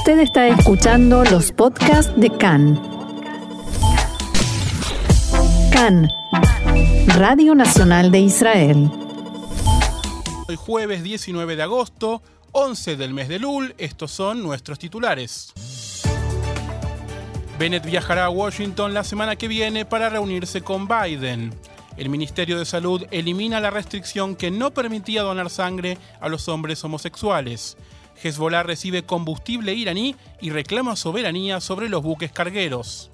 Usted está escuchando los podcasts de CAN. CAN, Radio Nacional de Israel. Hoy jueves 19 de agosto, 11 del mes de Lul, estos son nuestros titulares. Bennett viajará a Washington la semana que viene para reunirse con Biden. El Ministerio de Salud elimina la restricción que no permitía donar sangre a los hombres homosexuales. Hezbollah recibe combustible iraní y reclama soberanía sobre los buques cargueros.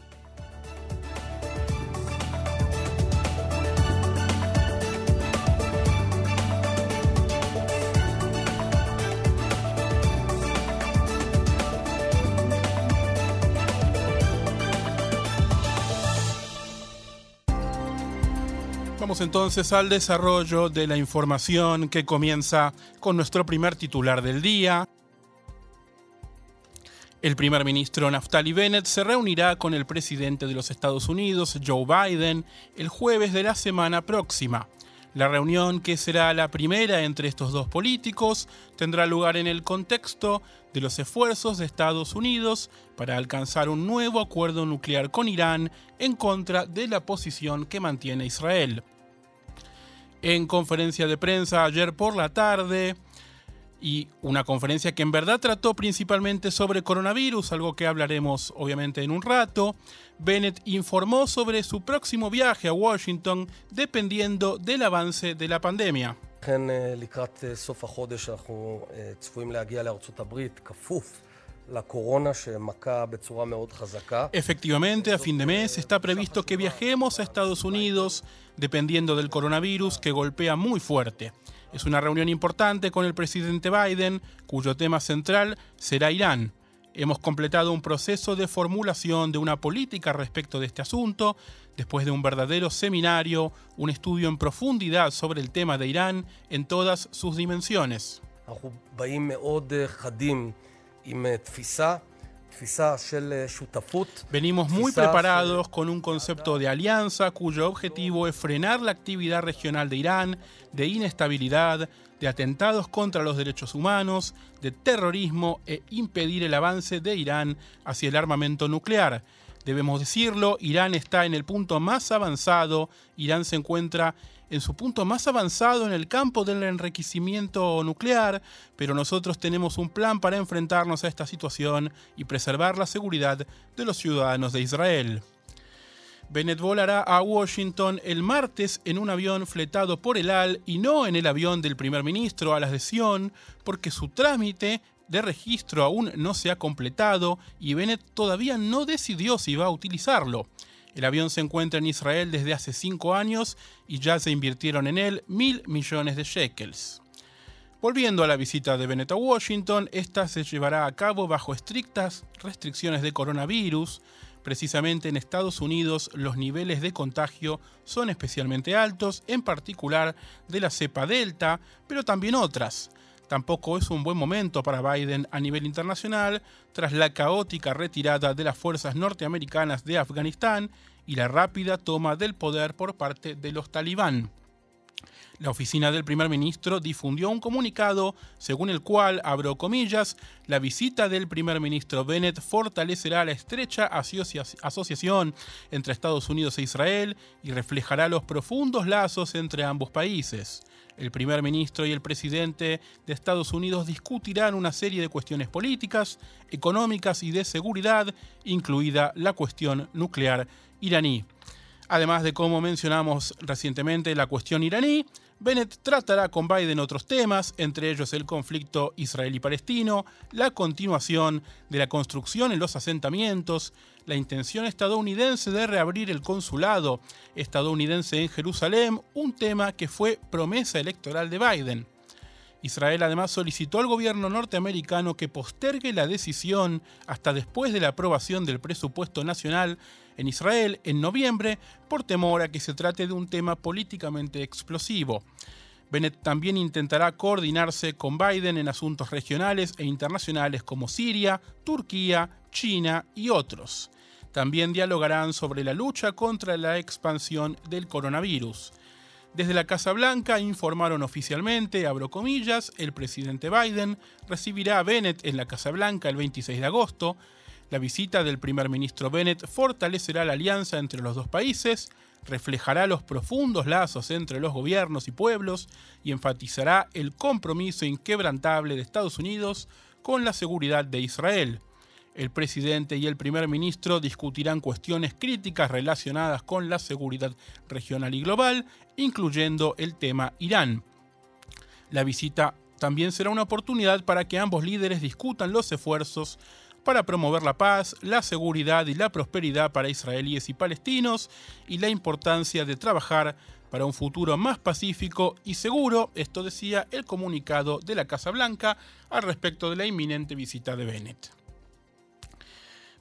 Vamos entonces al desarrollo de la información que comienza con nuestro primer titular del día. El primer ministro Naftali Bennett se reunirá con el presidente de los Estados Unidos, Joe Biden, el jueves de la semana próxima. La reunión, que será la primera entre estos dos políticos, tendrá lugar en el contexto de los esfuerzos de Estados Unidos para alcanzar un nuevo acuerdo nuclear con Irán en contra de la posición que mantiene Israel en conferencia de prensa ayer por la tarde y una conferencia que en verdad trató principalmente sobre coronavirus, algo que hablaremos obviamente en un rato. Bennett informó sobre su próximo viaje a Washington dependiendo del avance de la pandemia. Efectivamente, a fin de mes está previsto que viajemos a Estados Unidos dependiendo del coronavirus que golpea muy fuerte. Es una reunión importante con el presidente Biden, cuyo tema central será Irán. Hemos completado un proceso de formulación de una política respecto de este asunto, después de un verdadero seminario, un estudio en profundidad sobre el tema de Irán en todas sus dimensiones. Venimos muy preparados con un concepto de alianza cuyo objetivo es frenar la actividad regional de Irán, de inestabilidad, de atentados contra los derechos humanos, de terrorismo e impedir el avance de Irán hacia el armamento nuclear. Debemos decirlo, Irán está en el punto más avanzado, Irán se encuentra en su punto más avanzado en el campo del enriquecimiento nuclear, pero nosotros tenemos un plan para enfrentarnos a esta situación y preservar la seguridad de los ciudadanos de Israel. Bennett volará a Washington el martes en un avión fletado por el AL y no en el avión del primer ministro a la adhesión, porque su trámite de registro aún no se ha completado y Bennett todavía no decidió si va a utilizarlo. El avión se encuentra en Israel desde hace cinco años y ya se invirtieron en él mil millones de shekels. Volviendo a la visita de Bennett a Washington, esta se llevará a cabo bajo estrictas restricciones de coronavirus. Precisamente en Estados Unidos los niveles de contagio son especialmente altos, en particular de la cepa Delta, pero también otras. Tampoco es un buen momento para Biden a nivel internacional tras la caótica retirada de las fuerzas norteamericanas de Afganistán y la rápida toma del poder por parte de los talibán. La oficina del primer ministro difundió un comunicado según el cual, abro comillas, la visita del primer ministro Bennett fortalecerá la estrecha asociación entre Estados Unidos e Israel y reflejará los profundos lazos entre ambos países. El primer ministro y el presidente de Estados Unidos discutirán una serie de cuestiones políticas, económicas y de seguridad, incluida la cuestión nuclear iraní. Además de, como mencionamos recientemente, la cuestión iraní, Bennett tratará con Biden otros temas, entre ellos el conflicto israelí-palestino, la continuación de la construcción en los asentamientos, la intención estadounidense de reabrir el consulado estadounidense en Jerusalén, un tema que fue promesa electoral de Biden. Israel además solicitó al gobierno norteamericano que postergue la decisión hasta después de la aprobación del presupuesto nacional en Israel en noviembre por temor a que se trate de un tema políticamente explosivo. Bennett también intentará coordinarse con Biden en asuntos regionales e internacionales como Siria, Turquía, China y otros. También dialogarán sobre la lucha contra la expansión del coronavirus. Desde la Casa Blanca informaron oficialmente, abro comillas, el presidente Biden recibirá a Bennett en la Casa Blanca el 26 de agosto. La visita del primer ministro Bennett fortalecerá la alianza entre los dos países, reflejará los profundos lazos entre los gobiernos y pueblos y enfatizará el compromiso inquebrantable de Estados Unidos con la seguridad de Israel. El presidente y el primer ministro discutirán cuestiones críticas relacionadas con la seguridad regional y global, incluyendo el tema Irán. La visita también será una oportunidad para que ambos líderes discutan los esfuerzos para promover la paz, la seguridad y la prosperidad para israelíes y palestinos y la importancia de trabajar para un futuro más pacífico y seguro, esto decía el comunicado de la Casa Blanca al respecto de la inminente visita de Bennett.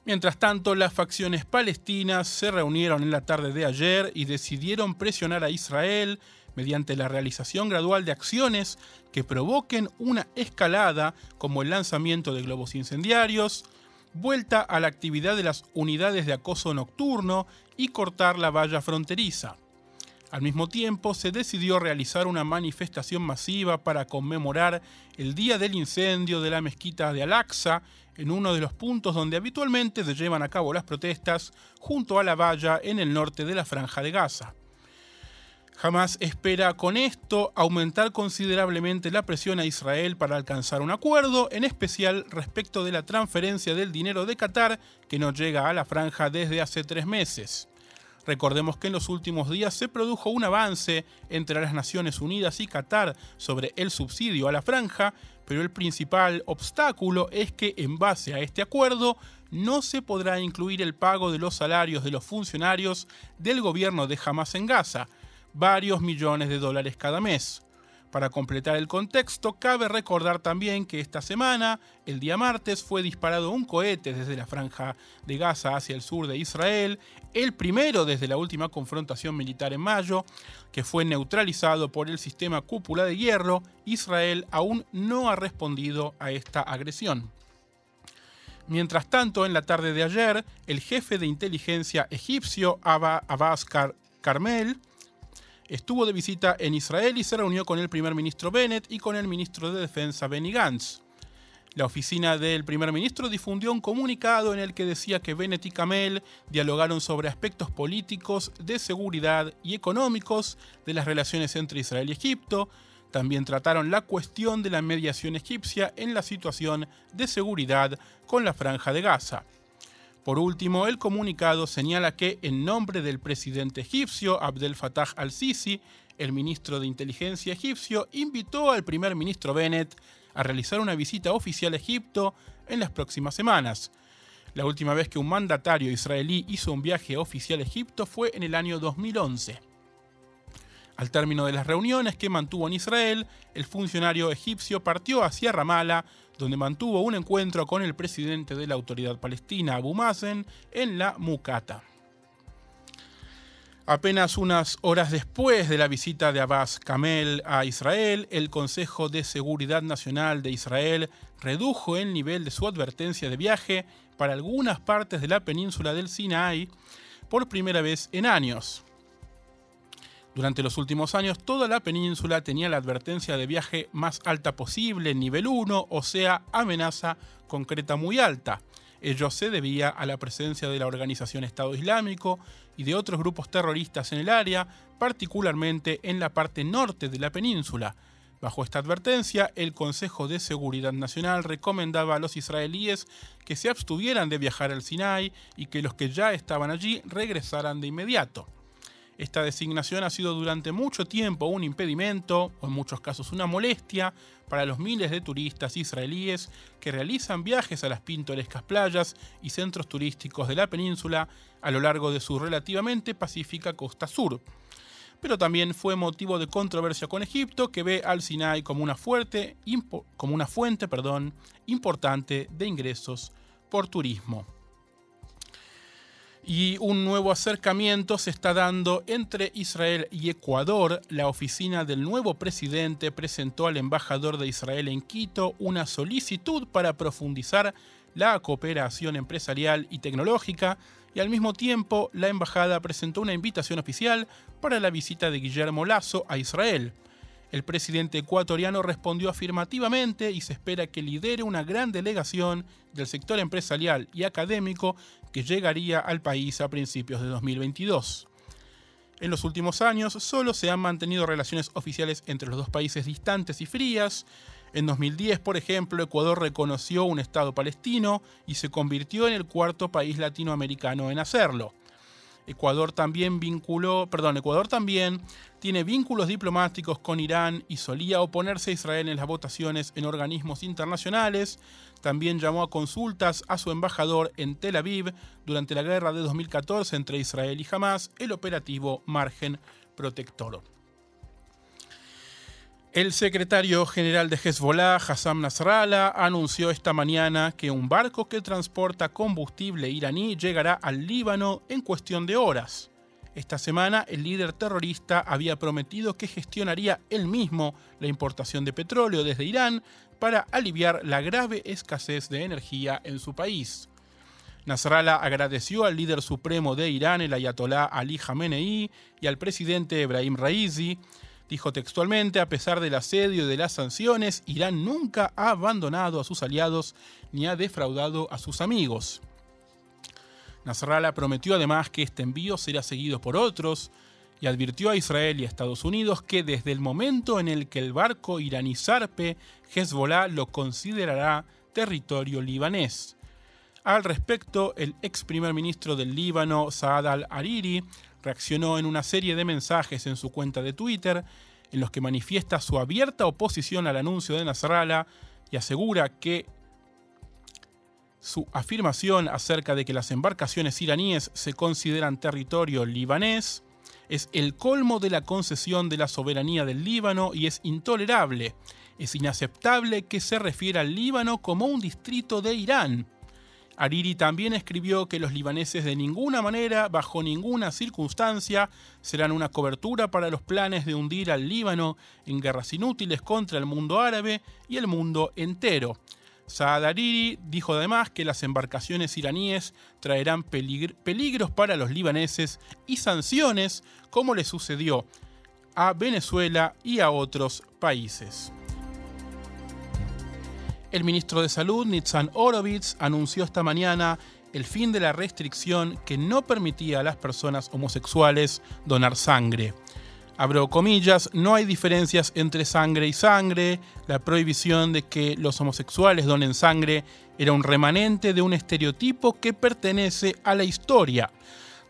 Mientras tanto, las facciones palestinas se reunieron en la tarde de ayer y decidieron presionar a Israel mediante la realización gradual de acciones que provoquen una escalada como el lanzamiento de globos incendiarios, vuelta a la actividad de las unidades de acoso nocturno y cortar la valla fronteriza. Al mismo tiempo, se decidió realizar una manifestación masiva para conmemorar el día del incendio de la mezquita de Al-Aqsa en uno de los puntos donde habitualmente se llevan a cabo las protestas, junto a la valla en el norte de la franja de Gaza. Hamas espera con esto aumentar considerablemente la presión a Israel para alcanzar un acuerdo, en especial respecto de la transferencia del dinero de Qatar que no llega a la franja desde hace tres meses. Recordemos que en los últimos días se produjo un avance entre las Naciones Unidas y Qatar sobre el subsidio a la franja, pero el principal obstáculo es que en base a este acuerdo no se podrá incluir el pago de los salarios de los funcionarios del gobierno de Hamas en Gaza, varios millones de dólares cada mes. Para completar el contexto, cabe recordar también que esta semana, el día martes, fue disparado un cohete desde la franja de Gaza hacia el sur de Israel, el primero desde la última confrontación militar en mayo, que fue neutralizado por el sistema cúpula de hierro. Israel aún no ha respondido a esta agresión. Mientras tanto, en la tarde de ayer, el jefe de inteligencia egipcio Abbas Carmel estuvo de visita en Israel y se reunió con el primer ministro Bennett y con el ministro de Defensa Benny Gantz. La oficina del primer ministro difundió un comunicado en el que decía que Bennett y Kamel dialogaron sobre aspectos políticos, de seguridad y económicos de las relaciones entre Israel y Egipto. También trataron la cuestión de la mediación egipcia en la situación de seguridad con la franja de Gaza. Por último, el comunicado señala que, en nombre del presidente egipcio Abdel Fattah al-Sisi, el ministro de Inteligencia egipcio invitó al primer ministro Bennett a realizar una visita oficial a Egipto en las próximas semanas. La última vez que un mandatario israelí hizo un viaje oficial a Egipto fue en el año 2011. Al término de las reuniones que mantuvo en Israel, el funcionario egipcio partió hacia Ramallah donde mantuvo un encuentro con el presidente de la autoridad palestina, Abu Mazen, en la Mukata. Apenas unas horas después de la visita de Abbas Kamel a Israel, el Consejo de Seguridad Nacional de Israel redujo el nivel de su advertencia de viaje para algunas partes de la península del Sinai por primera vez en años. Durante los últimos años, toda la península tenía la advertencia de viaje más alta posible, nivel 1, o sea, amenaza concreta muy alta. Ello se debía a la presencia de la organización Estado Islámico y de otros grupos terroristas en el área, particularmente en la parte norte de la península. Bajo esta advertencia, el Consejo de Seguridad Nacional recomendaba a los israelíes que se abstuvieran de viajar al Sinai y que los que ya estaban allí regresaran de inmediato. Esta designación ha sido durante mucho tiempo un impedimento, o en muchos casos una molestia, para los miles de turistas israelíes que realizan viajes a las pintorescas playas y centros turísticos de la península a lo largo de su relativamente pacífica costa sur. Pero también fue motivo de controversia con Egipto, que ve al Sinai como una, fuente perdón, importante de ingresos por turismo y un nuevo acercamiento se está dando entre Israel y Ecuador. La oficina del nuevo presidente presentó al embajador de Israel en Quito una solicitud para profundizar la cooperación empresarial y tecnológica y al mismo tiempo la embajada presentó una invitación oficial para la visita de Guillermo Lazo a Israel. El presidente ecuatoriano respondió afirmativamente y se espera que lidere una gran delegación del sector empresarial y académico que llegaría al país a principios de 2022. En los últimos años solo se han mantenido relaciones oficiales entre los dos países distantes y frías. En 2010, por ejemplo, Ecuador reconoció un Estado palestino y se convirtió en el cuarto país latinoamericano en hacerlo. Ecuador también vinculó, perdón, Ecuador también tiene vínculos diplomáticos con Irán y solía oponerse a Israel en las votaciones en organismos internacionales. También llamó a consultas a su embajador en Tel Aviv durante la guerra de 2014 entre Israel y Hamas, el operativo Margen Protector. El secretario general de Hezbollah, Hassan Nasrallah, anunció esta mañana que un barco que transporta combustible iraní llegará al Líbano en cuestión de horas. Esta semana el líder terrorista había prometido que gestionaría él mismo la importación de petróleo desde Irán para aliviar la grave escasez de energía en su país. Nasrallah agradeció al líder supremo de Irán, el ayatolá Ali Khamenei, y al presidente Ebrahim Raisi, Dijo textualmente, a pesar del asedio y de las sanciones, Irán nunca ha abandonado a sus aliados ni ha defraudado a sus amigos. Nasrallah prometió además que este envío será seguido por otros y advirtió a Israel y a Estados Unidos que desde el momento en el que el barco iraní zarpe, Hezbollah lo considerará territorio libanés. Al respecto, el ex primer ministro del Líbano, Saad al-Hariri, reaccionó en una serie de mensajes en su cuenta de Twitter en los que manifiesta su abierta oposición al anuncio de Nasrallah y asegura que su afirmación acerca de que las embarcaciones iraníes se consideran territorio libanés es el colmo de la concesión de la soberanía del Líbano y es intolerable. Es inaceptable que se refiera al Líbano como un distrito de Irán. Ariri también escribió que los libaneses de ninguna manera, bajo ninguna circunstancia, serán una cobertura para los planes de hundir al Líbano en guerras inútiles contra el mundo árabe y el mundo entero. Saad Ariri dijo además que las embarcaciones iraníes traerán peligros para los libaneses y sanciones como le sucedió a Venezuela y a otros países. El ministro de Salud, Nitzan Orovitz, anunció esta mañana el fin de la restricción que no permitía a las personas homosexuales donar sangre. Abro comillas, no hay diferencias entre sangre y sangre, la prohibición de que los homosexuales donen sangre era un remanente de un estereotipo que pertenece a la historia.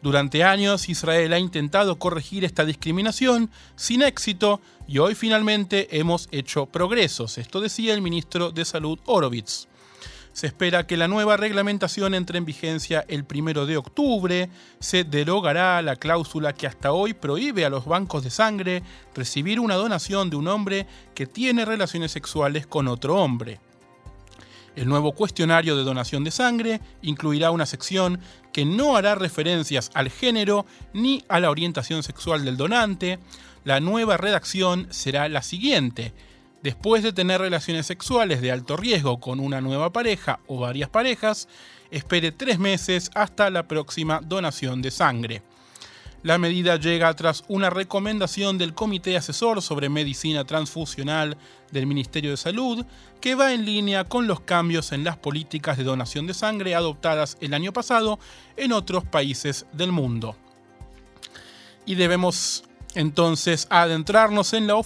Durante años Israel ha intentado corregir esta discriminación sin éxito y hoy finalmente hemos hecho progresos. Esto decía el ministro de Salud Orovitz. Se espera que la nueva reglamentación entre en vigencia el primero de octubre. Se derogará la cláusula que hasta hoy prohíbe a los bancos de sangre recibir una donación de un hombre que tiene relaciones sexuales con otro hombre. El nuevo cuestionario de donación de sangre incluirá una sección que no hará referencias al género ni a la orientación sexual del donante. La nueva redacción será la siguiente. Después de tener relaciones sexuales de alto riesgo con una nueva pareja o varias parejas, espere tres meses hasta la próxima donación de sangre. La medida llega tras una recomendación del Comité Asesor sobre Medicina Transfusional del Ministerio de Salud, que va en línea con los cambios en las políticas de donación de sangre adoptadas el año pasado en otros países del mundo. Y debemos entonces adentrarnos en la,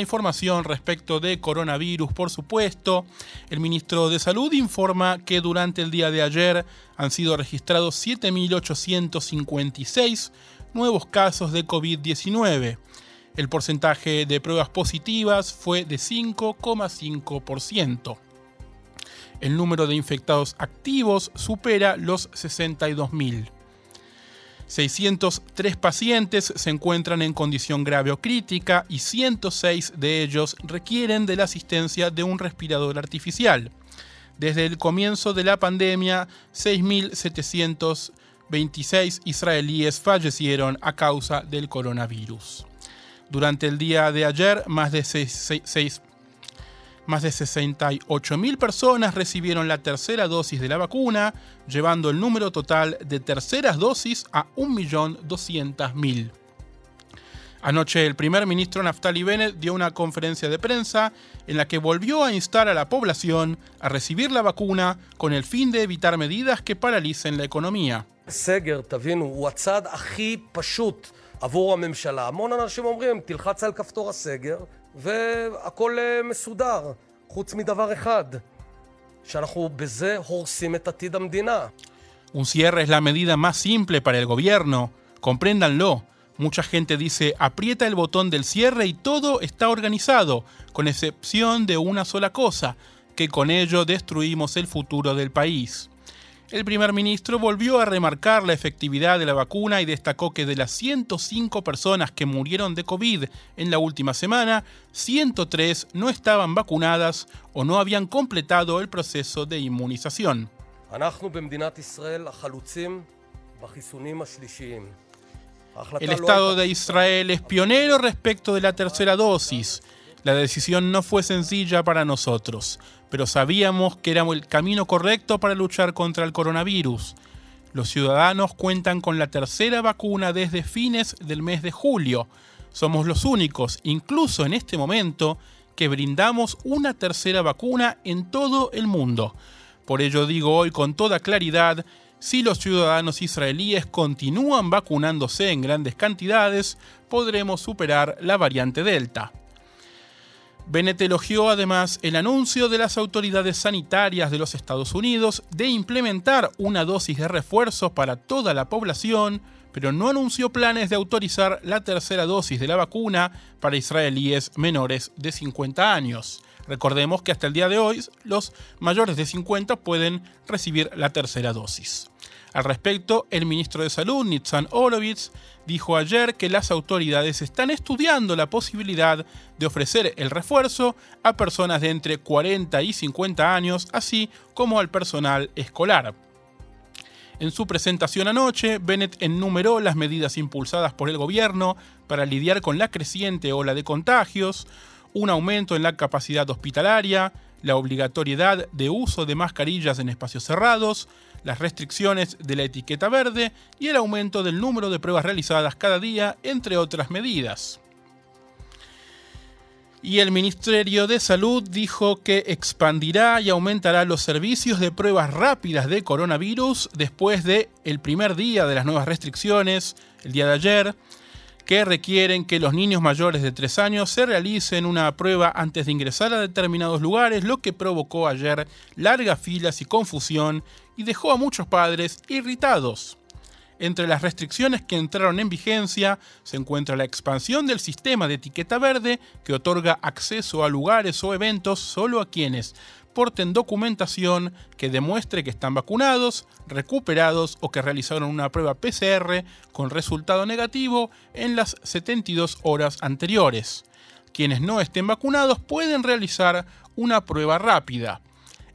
información respecto de coronavirus, por supuesto. El ministro de Salud informa que durante el día de ayer han sido registrados 7.856 nuevos casos de COVID-19. El porcentaje de pruebas positivas fue de 5,5%. El número de infectados activos supera los 62.000. 603 pacientes se encuentran en condición grave o crítica y 106 de ellos requieren de la asistencia de un respirador artificial. Desde el comienzo de la pandemia, 6.700 26 israelíes fallecieron a causa del coronavirus. Durante el día de ayer, más de 6, Más de 68.000 personas recibieron la tercera dosis de la vacuna, llevando el número total de terceras dosis a 1.200.000. Anoche el primer ministro Naftali Bennett dio una conferencia de prensa en la que volvió a instar a la población a recibir la vacuna con el fin de evitar medidas que paralicen la economía. סגר, תבינו, הוא הצעד הכי פשוט עבור הממשלה. המון אנשים אומרים, תלחץ על כפתור הסגר והכל אה, מסודר, חוץ מדבר אחד, שאנחנו בזה הורסים את עתיד המדינה. Un cierre es la medida más simple para el gobierno, compréndanlo. Mucha gente dice, aprieta el botón del cierre y todo está organizado, con excepción de una sola cosa, que con ello destruimos el futuro del país. El primer ministro volvió a remarcar la efectividad de la vacuna y destacó que de las 105 personas que murieron de COVID en la última semana, 103 no estaban vacunadas o no habían completado el proceso de inmunización. El Estado de Israel es pionero respecto de la tercera dosis. La decisión no fue sencilla para nosotros, pero sabíamos que era el camino correcto para luchar contra el coronavirus. Los ciudadanos cuentan con la tercera vacuna desde fines del mes de julio. Somos los únicos, incluso en este momento, que brindamos una tercera vacuna en todo el mundo. Por ello digo hoy con toda claridad, si los ciudadanos israelíes continúan vacunándose en grandes cantidades, podremos superar la variante Delta. Bennett elogió además el anuncio de las autoridades sanitarias de los Estados Unidos de implementar una dosis de refuerzo para toda la población, pero no anunció planes de autorizar la tercera dosis de la vacuna para israelíes menores de 50 años. Recordemos que hasta el día de hoy los mayores de 50 pueden recibir la tercera dosis. Al respecto, el ministro de Salud, Nitzan Horowitz, dijo ayer que las autoridades están estudiando la posibilidad de ofrecer el refuerzo a personas de entre 40 y 50 años, así como al personal escolar. En su presentación anoche, Bennett enumeró las medidas impulsadas por el gobierno para lidiar con la creciente ola de contagios, un aumento en la capacidad hospitalaria, la obligatoriedad de uso de mascarillas en espacios cerrados, las restricciones de la etiqueta verde y el aumento del número de pruebas realizadas cada día, entre otras medidas. Y el Ministerio de Salud dijo que expandirá y aumentará los servicios de pruebas rápidas de coronavirus después de el primer día de las nuevas restricciones, el día de ayer, que requieren que los niños mayores de 3 años se realicen una prueba antes de ingresar a determinados lugares, lo que provocó ayer largas filas y confusión y dejó a muchos padres irritados. Entre las restricciones que entraron en vigencia se encuentra la expansión del sistema de etiqueta verde que otorga acceso a lugares o eventos solo a quienes porten documentación que demuestre que están vacunados, recuperados o que realizaron una prueba PCR con resultado negativo en las 72 horas anteriores. Quienes no estén vacunados pueden realizar una prueba rápida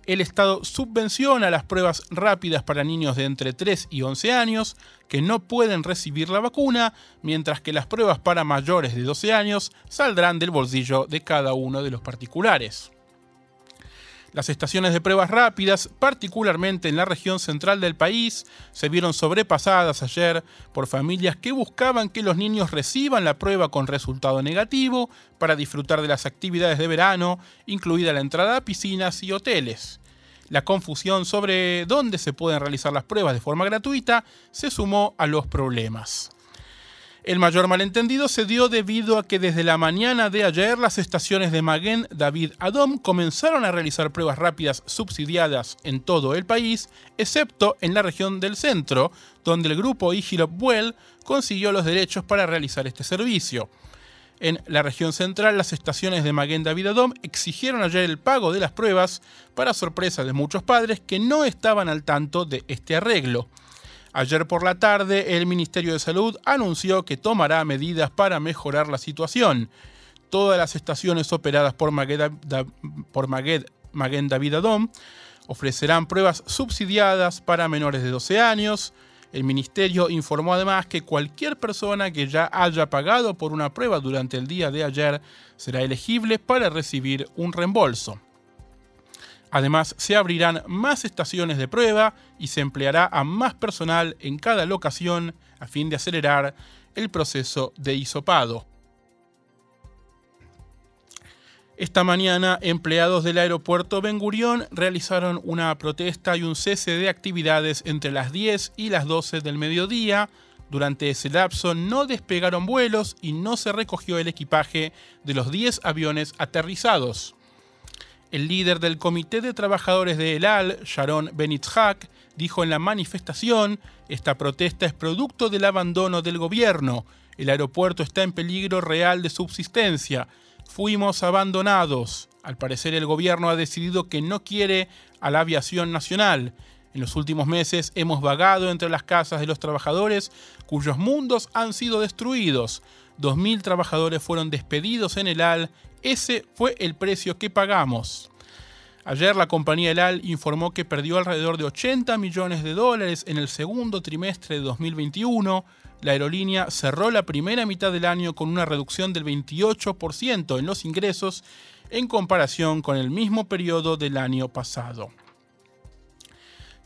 el Estado subvenciona las pruebas rápidas para niños de entre 3 y 11 años que no pueden recibir la vacuna, mientras que las pruebas para mayores de 12 años saldrán del bolsillo de cada uno de los particulares. Las estaciones de pruebas rápidas, particularmente en la región central del país, se vieron sobrepasadas ayer por familias que buscaban que los niños reciban la prueba con resultado negativo para disfrutar de las actividades de verano, incluida la entrada a piscinas y hoteles. La confusión sobre dónde se pueden realizar las pruebas de forma gratuita se sumó a los problemas. El mayor malentendido se dio debido a que desde la mañana de ayer las estaciones de Maguen David Adom comenzaron a realizar pruebas rápidas subsidiadas en todo el país, excepto en la región del centro, donde el grupo Igilop Well consiguió los derechos para realizar este servicio. En la región central, las estaciones de Maguen David Adom exigieron ayer el pago de las pruebas para sorpresa de muchos padres que no estaban al tanto de este arreglo. Ayer por la tarde, el Ministerio de Salud anunció que tomará medidas para mejorar la situación. Todas las estaciones operadas por Maguen David Adom ofrecerán pruebas subsidiadas para menores de 12 años. El ministerio informó además que cualquier persona que ya haya pagado por una prueba durante el día de ayer será elegible para recibir un reembolso. Además, se abrirán más estaciones de prueba y se empleará a más personal en cada locación a fin de acelerar el proceso de hisopado. Esta mañana, empleados del aeropuerto Ben Gurión realizaron una protesta y un cese de actividades entre las 10 y las 12 del mediodía. Durante ese lapso no despegaron vuelos y no se recogió el equipaje de los 10 aviones aterrizados. El líder del Comité de Trabajadores de El Al, Sharon Benitzhak, dijo en la manifestación, esta protesta es producto del abandono del gobierno. El aeropuerto está en peligro real de subsistencia. Fuimos abandonados. Al parecer el gobierno ha decidido que no quiere a la aviación nacional. En los últimos meses hemos vagado entre las casas de los trabajadores cuyos mundos han sido destruidos. 2.000 trabajadores fueron despedidos en el AL. Ese fue el precio que pagamos. Ayer la compañía El Al informó que perdió alrededor de 80 millones de dólares en el segundo trimestre de 2021. La aerolínea cerró la primera mitad del año con una reducción del 28% en los ingresos en comparación con el mismo periodo del año pasado.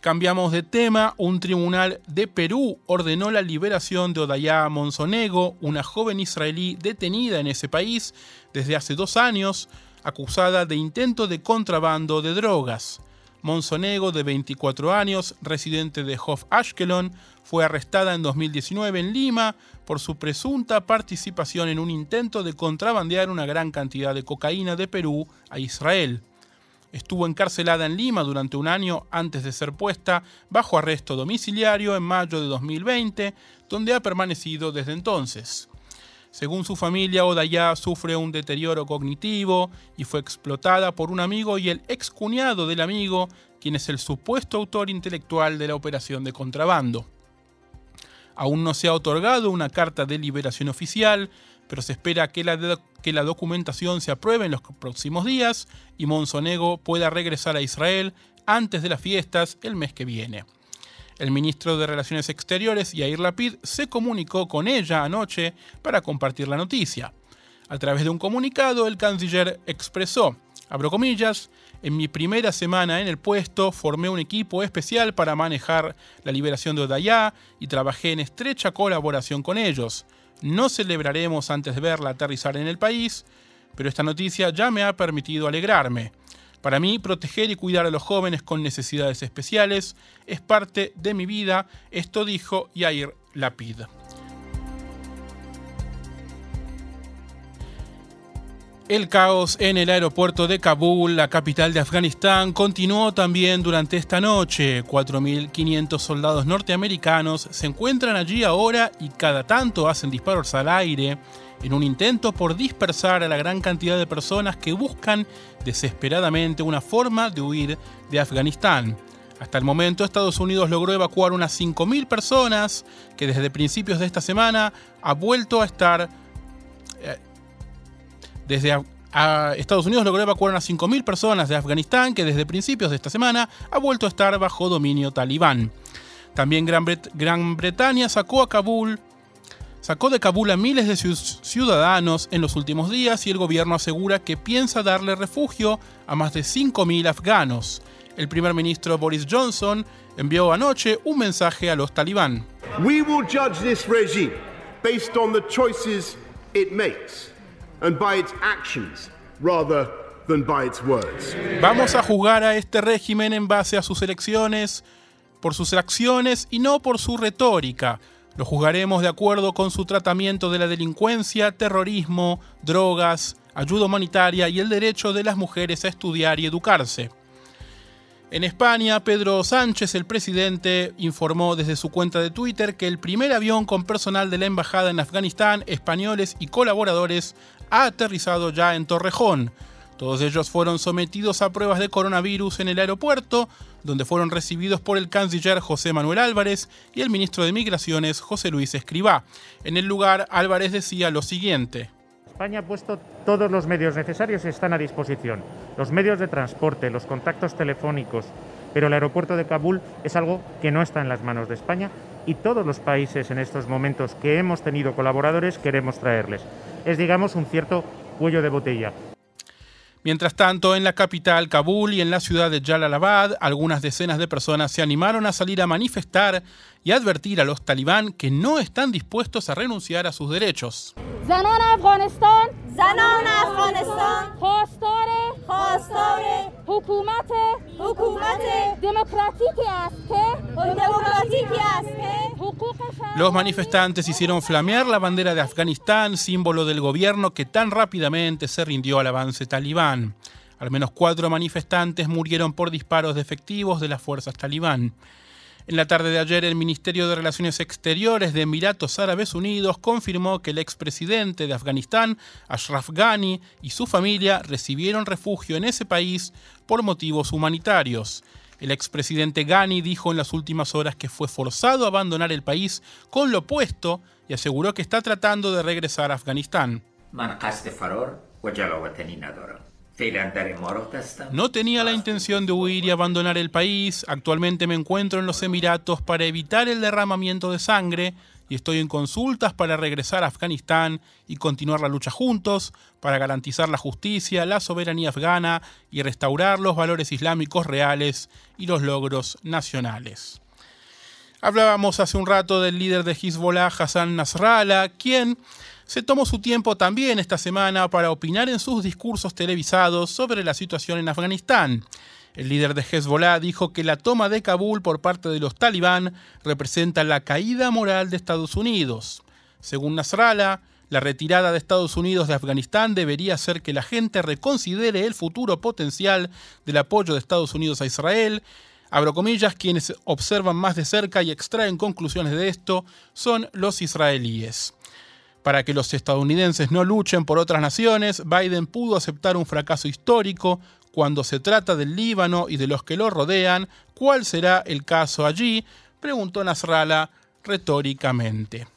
Cambiamos de tema. Un tribunal de Perú ordenó la liberación de Odaya Monsonego, una joven israelí detenida en ese país desde hace dos años acusada de intento de contrabando de drogas. Monsonego, de 24 años, residente de Hof Ashkelon, fue arrestada en 2019 en Lima por su presunta participación en un intento de contrabandear una gran cantidad de cocaína de Perú a Israel. Estuvo encarcelada en Lima durante un año antes de ser puesta bajo arresto domiciliario en mayo de 2020, donde ha permanecido desde entonces. Según su familia, Odaya sufre un deterioro cognitivo y fue explotada por un amigo y el excuñado del amigo, quien es el supuesto autor intelectual de la operación de contrabando. Aún no se ha otorgado una carta de liberación oficial, pero se espera que la, que la documentación se apruebe en los próximos días y Monsonego pueda regresar a Israel antes de las fiestas el mes que viene. El ministro de Relaciones Exteriores, Yair Lapid, se comunicó con ella anoche para compartir la noticia. A través de un comunicado, el canciller expresó, abro comillas, en mi primera semana en el puesto formé un equipo especial para manejar la liberación de Odaya y trabajé en estrecha colaboración con ellos. No celebraremos antes de verla aterrizar en el país, pero esta noticia ya me ha permitido alegrarme. Para mí, proteger y cuidar a los jóvenes con necesidades especiales es parte de mi vida, esto dijo Yair Lapid. El caos en el aeropuerto de Kabul, la capital de Afganistán, continuó también durante esta noche. 4.500 soldados norteamericanos se encuentran allí ahora y cada tanto hacen disparos al aire en un intento por dispersar a la gran cantidad de personas que buscan desesperadamente una forma de huir de Afganistán. Hasta el momento Estados Unidos logró evacuar unas 5.000 personas que desde principios de esta semana ha vuelto a estar... Desde Estados Unidos logró evacuar unas 5.000 personas de Afganistán que desde principios de esta semana ha vuelto a estar bajo dominio talibán. También Gran, Gran Bretaña sacó a Kabul sacó de Kabul a miles de ciudadanos en los últimos días y el gobierno asegura que piensa darle refugio a más de 5.000 afganos. El primer ministro Boris Johnson envió anoche un mensaje a los talibán. We will judge this regime based on the choices it makes and by its actions rather than by its words. Vamos a juzgar a este régimen en base a sus elecciones, por sus acciones y no por su retórica lo juzgaremos de acuerdo con su tratamiento de la delincuencia, terrorismo, drogas, ayuda humanitaria y el derecho de las mujeres a estudiar y educarse. En España, Pedro Sánchez, el presidente, informó desde su cuenta de Twitter que el primer avión con personal de la embajada en Afganistán, españoles y colaboradores, ha aterrizado ya en Torrejón. Todos ellos fueron sometidos a pruebas de coronavirus en el aeropuerto, donde fueron recibidos por el canciller José Manuel Álvarez y el ministro de Migraciones José Luis Escribá. En el lugar, Álvarez decía lo siguiente. España ha puesto todos los medios necesarios están a disposición. Los medios de transporte, los contactos telefónicos, pero el aeropuerto de Kabul es algo que no está en las manos de España y todos los países en estos momentos que hemos tenido colaboradores queremos traerles. Es, digamos, un cierto cuello de botella. Mientras tanto, en la capital, Kabul y en la ciudad de Jalalabad, algunas decenas de personas se animaron a salir a manifestar y advertir a los talibán que no están dispuestos a renunciar a sus derechos. Los manifestantes hicieron flamear la bandera de Afganistán, símbolo del gobierno que tan rápidamente se rindió al avance talibán. Al menos cuatro manifestantes murieron por disparos de efectivos de las fuerzas talibán. En la tarde de ayer, el Ministerio de Relaciones Exteriores de Emiratos Árabes Unidos confirmó que el expresidente de Afganistán, Ashraf Ghani, y su familia recibieron refugio en ese país por motivos humanitarios. El expresidente Ghani dijo en las últimas horas que fue forzado a abandonar el país con lo opuesto y aseguró que está tratando de regresar a Afganistán. No tenía la intención de huir y abandonar el país. Actualmente me encuentro en los Emiratos para evitar el derramamiento de sangre y estoy en consultas para regresar a Afganistán y continuar la lucha juntos para garantizar la justicia, la soberanía afgana y restaurar los valores islámicos reales y los logros nacionales. Hablábamos hace un rato del líder de Hezbollah, Hassan Nasrallah, quien se tomó su tiempo también esta semana para opinar en sus discursos televisados sobre la situación en Afganistán. El líder de Hezbollah dijo que la toma de Kabul por parte de los talibán representa la caída moral de Estados Unidos. Según Nasrallah, la retirada de Estados Unidos de Afganistán debería hacer que la gente reconsidere el futuro potencial del apoyo de Estados Unidos a Israel. Abro comillas, quienes observan más de cerca y extraen conclusiones de esto son los israelíes. Para que los estadounidenses no luchen por otras naciones, Biden pudo aceptar un fracaso histórico cuando se trata del Líbano y de los que lo rodean. ¿Cuál será el caso allí? preguntó Nasrallah retóricamente.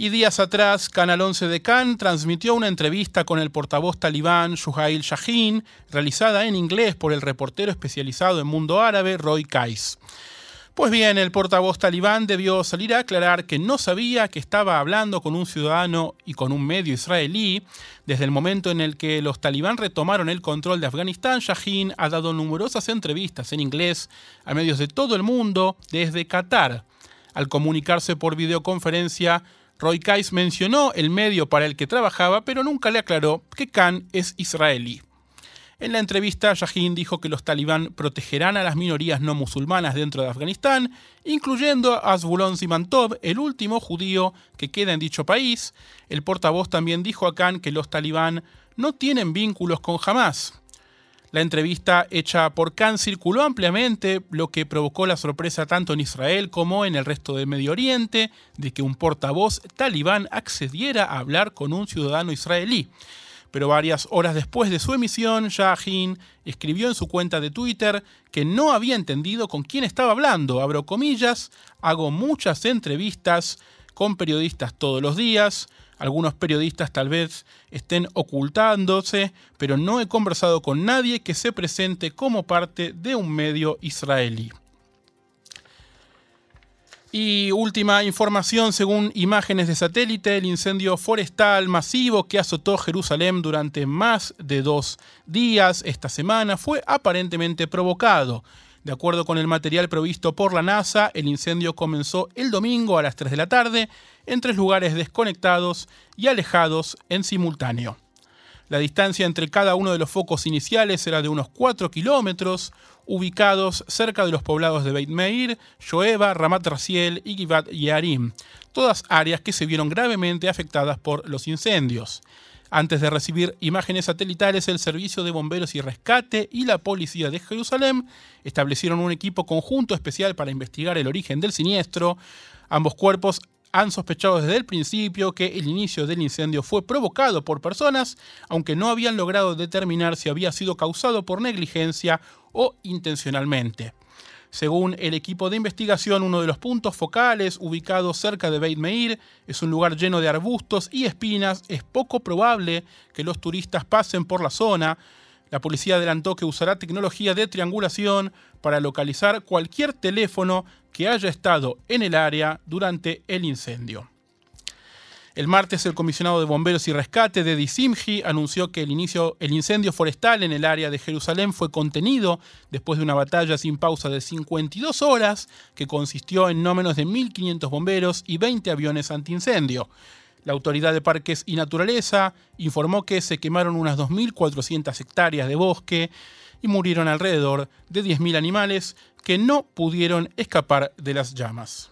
Y días atrás, Canal 11 de Cannes transmitió una entrevista con el portavoz talibán Shuhail Shahin, realizada en inglés por el reportero especializado en mundo árabe Roy Kais. Pues bien, el portavoz talibán debió salir a aclarar que no sabía que estaba hablando con un ciudadano y con un medio israelí. Desde el momento en el que los talibán retomaron el control de Afganistán, Shahin ha dado numerosas entrevistas en inglés a medios de todo el mundo desde Qatar. Al comunicarse por videoconferencia, Roy Kais mencionó el medio para el que trabajaba, pero nunca le aclaró que Khan es israelí. En la entrevista, Shahin dijo que los talibán protegerán a las minorías no musulmanas dentro de Afganistán, incluyendo a Azbulon Simantov, el último judío que queda en dicho país. El portavoz también dijo a Khan que los talibán no tienen vínculos con Hamas. La entrevista hecha por Khan circuló ampliamente, lo que provocó la sorpresa tanto en Israel como en el resto del Medio Oriente de que un portavoz talibán accediera a hablar con un ciudadano israelí pero varias horas después de su emisión, Shahin escribió en su cuenta de Twitter que no había entendido con quién estaba hablando. Abro comillas, hago muchas entrevistas con periodistas todos los días. Algunos periodistas tal vez estén ocultándose, pero no he conversado con nadie que se presente como parte de un medio israelí. Y última información, según imágenes de satélite, el incendio forestal masivo que azotó Jerusalén durante más de dos días esta semana fue aparentemente provocado. De acuerdo con el material provisto por la NASA, el incendio comenzó el domingo a las 3 de la tarde en tres lugares desconectados y alejados en simultáneo. La distancia entre cada uno de los focos iniciales era de unos 4 kilómetros, ubicados cerca de los poblados de Beit Meir, Shoeva, Ramat Raciel y Givat Yarim, todas áreas que se vieron gravemente afectadas por los incendios. Antes de recibir imágenes satelitales, el Servicio de Bomberos y Rescate y la Policía de Jerusalén establecieron un equipo conjunto especial para investigar el origen del siniestro. Ambos cuerpos han sospechado desde el principio que el inicio del incendio fue provocado por personas, aunque no habían logrado determinar si había sido causado por negligencia o intencionalmente. Según el equipo de investigación, uno de los puntos focales ubicados cerca de Beit Meir es un lugar lleno de arbustos y espinas. Es poco probable que los turistas pasen por la zona, la policía adelantó que usará tecnología de triangulación para localizar cualquier teléfono que haya estado en el área durante el incendio. El martes, el comisionado de bomberos y rescate de Simji anunció que el, inicio, el incendio forestal en el área de Jerusalén fue contenido después de una batalla sin pausa de 52 horas que consistió en no menos de 1.500 bomberos y 20 aviones antiincendio. La Autoridad de Parques y Naturaleza informó que se quemaron unas 2.400 hectáreas de bosque y murieron alrededor de 10.000 animales que no pudieron escapar de las llamas.